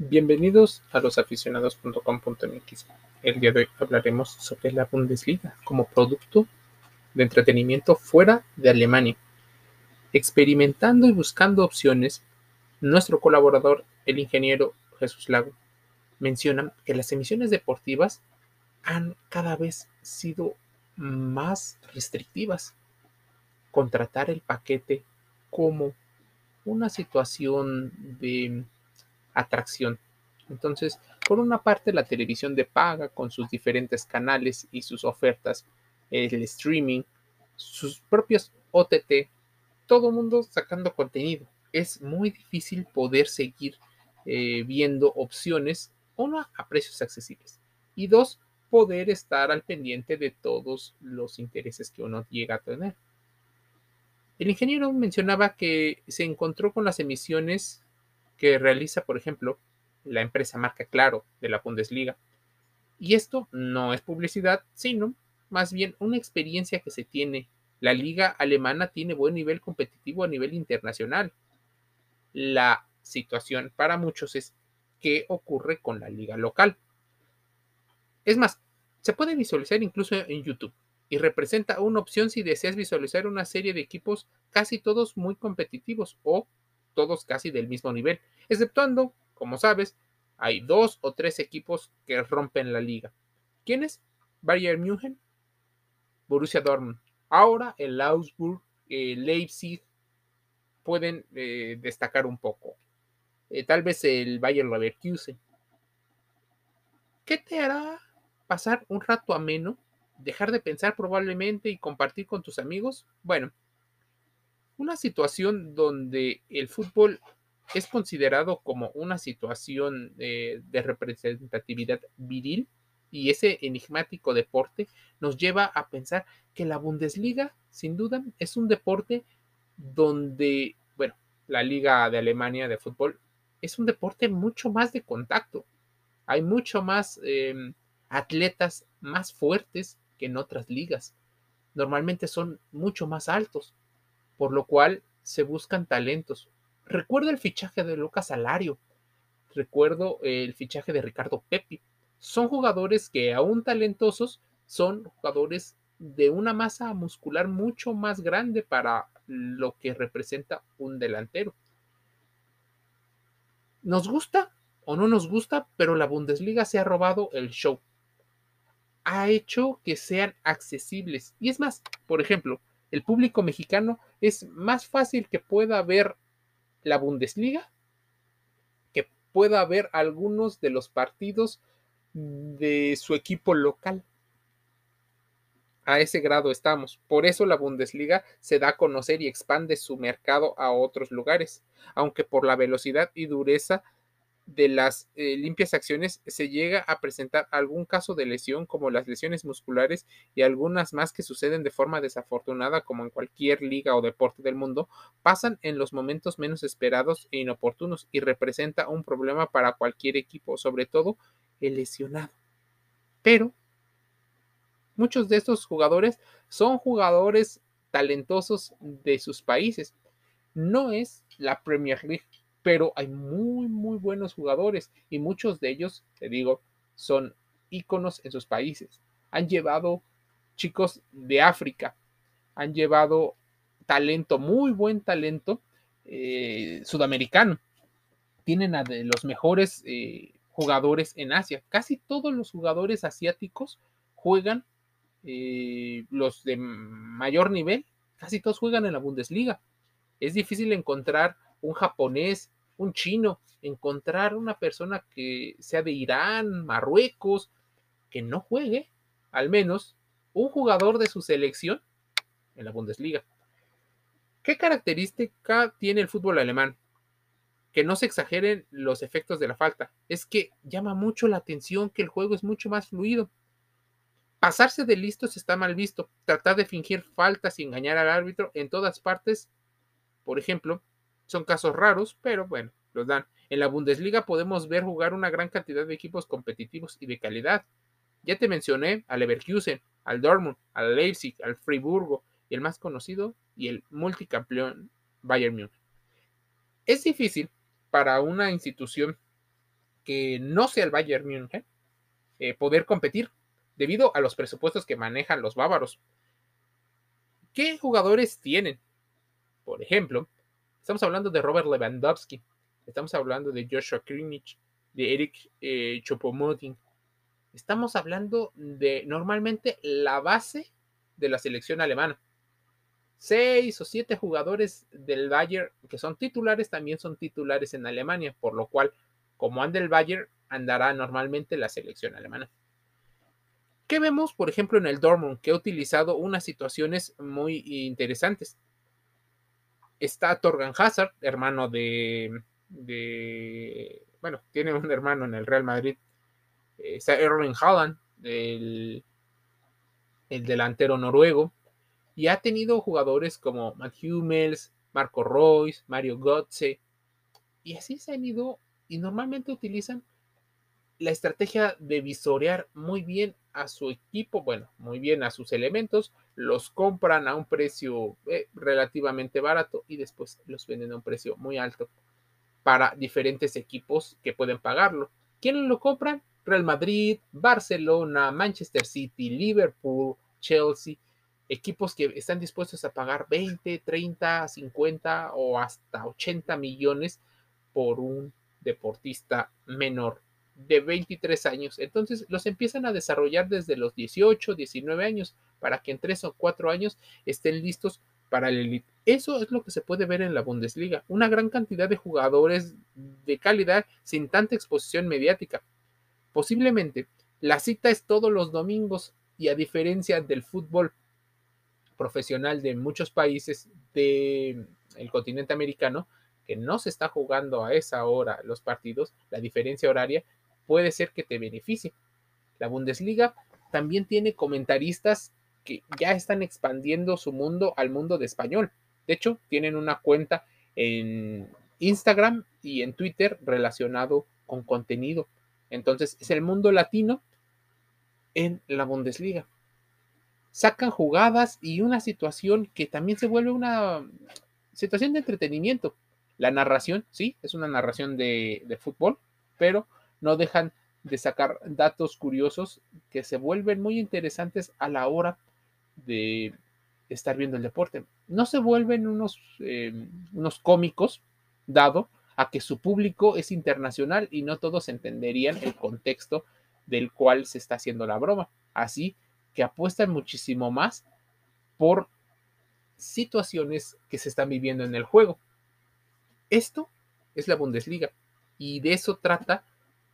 Bienvenidos a losaficionados.com.mx. El día de hoy hablaremos sobre la Bundesliga como producto de entretenimiento fuera de Alemania. Experimentando y buscando opciones, nuestro colaborador, el ingeniero Jesús Lago, menciona que las emisiones deportivas han cada vez sido más restrictivas. Contratar el paquete como una situación de atracción. Entonces, por una parte, la televisión de paga con sus diferentes canales y sus ofertas, el streaming, sus propios OTT, todo mundo sacando contenido. Es muy difícil poder seguir eh, viendo opciones, uno, a precios accesibles y dos, poder estar al pendiente de todos los intereses que uno llega a tener. El ingeniero mencionaba que se encontró con las emisiones que realiza, por ejemplo, la empresa marca Claro de la Bundesliga. Y esto no es publicidad, sino más bien una experiencia que se tiene. La liga alemana tiene buen nivel competitivo a nivel internacional. La situación para muchos es qué ocurre con la liga local. Es más, se puede visualizar incluso en YouTube y representa una opción si deseas visualizar una serie de equipos casi todos muy competitivos o todos casi del mismo nivel, exceptuando, como sabes, hay dos o tres equipos que rompen la liga. ¿Quiénes? Bayern München, Borussia Dortmund. Ahora el Augsburg, el Leipzig pueden eh, destacar un poco. Eh, tal vez el Bayern Leverkusen. ¿Qué te hará pasar un rato ameno? Dejar de pensar probablemente y compartir con tus amigos. Bueno, una situación donde el fútbol es considerado como una situación de representatividad viril y ese enigmático deporte nos lleva a pensar que la Bundesliga, sin duda, es un deporte donde, bueno, la Liga de Alemania de fútbol es un deporte mucho más de contacto. Hay mucho más em, atletas más fuertes que en otras ligas. Normalmente son mucho más altos por lo cual se buscan talentos. Recuerdo el fichaje de Lucas Alario, recuerdo el fichaje de Ricardo Pepi. Son jugadores que aún talentosos son jugadores de una masa muscular mucho más grande para lo que representa un delantero. ¿Nos gusta o no nos gusta? Pero la Bundesliga se ha robado el show. Ha hecho que sean accesibles. Y es más, por ejemplo, el público mexicano es más fácil que pueda ver la Bundesliga, que pueda ver algunos de los partidos de su equipo local. A ese grado estamos. Por eso la Bundesliga se da a conocer y expande su mercado a otros lugares, aunque por la velocidad y dureza de las eh, limpias acciones se llega a presentar algún caso de lesión como las lesiones musculares y algunas más que suceden de forma desafortunada como en cualquier liga o deporte del mundo, pasan en los momentos menos esperados e inoportunos y representa un problema para cualquier equipo, sobre todo el lesionado. Pero muchos de estos jugadores son jugadores talentosos de sus países. No es la Premier League pero hay muy, muy buenos jugadores y muchos de ellos, te digo, son íconos en sus países. Han llevado chicos de África, han llevado talento, muy buen talento eh, sudamericano. Tienen a de los mejores eh, jugadores en Asia. Casi todos los jugadores asiáticos juegan, eh, los de mayor nivel, casi todos juegan en la Bundesliga. Es difícil encontrar un japonés, un chino, encontrar una persona que sea de Irán, Marruecos, que no juegue al menos un jugador de su selección en la Bundesliga. ¿Qué característica tiene el fútbol alemán? Que no se exageren los efectos de la falta. Es que llama mucho la atención que el juego es mucho más fluido. Pasarse de listos está mal visto. Tratar de fingir faltas y engañar al árbitro en todas partes, por ejemplo, son casos raros, pero bueno, los dan. En la Bundesliga podemos ver jugar una gran cantidad de equipos competitivos y de calidad. Ya te mencioné al Leverkusen, al Dortmund, al Leipzig, al Friburgo y el más conocido y el multicampeón Bayern Múnich. Es difícil para una institución que no sea el Bayern Múnich eh, poder competir debido a los presupuestos que manejan los bávaros. ¿Qué jugadores tienen? Por ejemplo, estamos hablando de Robert Lewandowski, estamos hablando de Joshua Kimmich, de Eric eh, Estamos hablando de normalmente la base de la selección alemana. Seis o siete jugadores del Bayern que son titulares también son titulares en Alemania, por lo cual, como anda el Bayern, andará normalmente la selección alemana. ¿Qué vemos, por ejemplo, en el Dortmund, que ha utilizado unas situaciones muy interesantes? Está Torgan Hazard, hermano de, bueno, tiene un hermano en el Real Madrid. Está Erling Haaland, el, el delantero noruego. Y ha tenido jugadores como Matt Hummels, Marco Royce, Mario Götze. Y así se han ido y normalmente utilizan la estrategia de visorear muy bien a su equipo, bueno, muy bien a sus elementos, los compran a un precio eh, relativamente barato y después los venden a un precio muy alto para diferentes equipos que pueden pagarlo. ¿Quiénes lo compran? Real Madrid, Barcelona, Manchester City, Liverpool, Chelsea, equipos que están dispuestos a pagar 20, 30, 50 o hasta 80 millones por un deportista menor de 23 años. Entonces los empiezan a desarrollar desde los 18, 19 años para que en 3 o 4 años estén listos para el elite. Eso es lo que se puede ver en la Bundesliga. Una gran cantidad de jugadores de calidad sin tanta exposición mediática. Posiblemente la cita es todos los domingos y a diferencia del fútbol profesional de muchos países del continente americano, que no se está jugando a esa hora los partidos, la diferencia horaria puede ser que te beneficie. La Bundesliga también tiene comentaristas que ya están expandiendo su mundo al mundo de español. De hecho, tienen una cuenta en Instagram y en Twitter relacionado con contenido. Entonces, es el mundo latino en la Bundesliga. Sacan jugadas y una situación que también se vuelve una situación de entretenimiento. La narración, sí, es una narración de, de fútbol, pero no dejan de sacar datos curiosos que se vuelven muy interesantes a la hora de estar viendo el deporte. No se vuelven unos, eh, unos cómicos, dado a que su público es internacional y no todos entenderían el contexto del cual se está haciendo la broma. Así que apuestan muchísimo más por situaciones que se están viviendo en el juego. Esto es la Bundesliga y de eso trata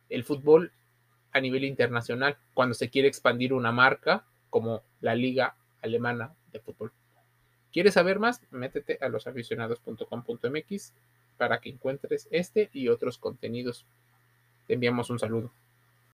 el fútbol a nivel internacional cuando se quiere expandir una marca como la Liga Alemana de Fútbol. ¿Quieres saber más? Métete a losaficionados.com.mx para que encuentres este y otros contenidos. Te enviamos un saludo.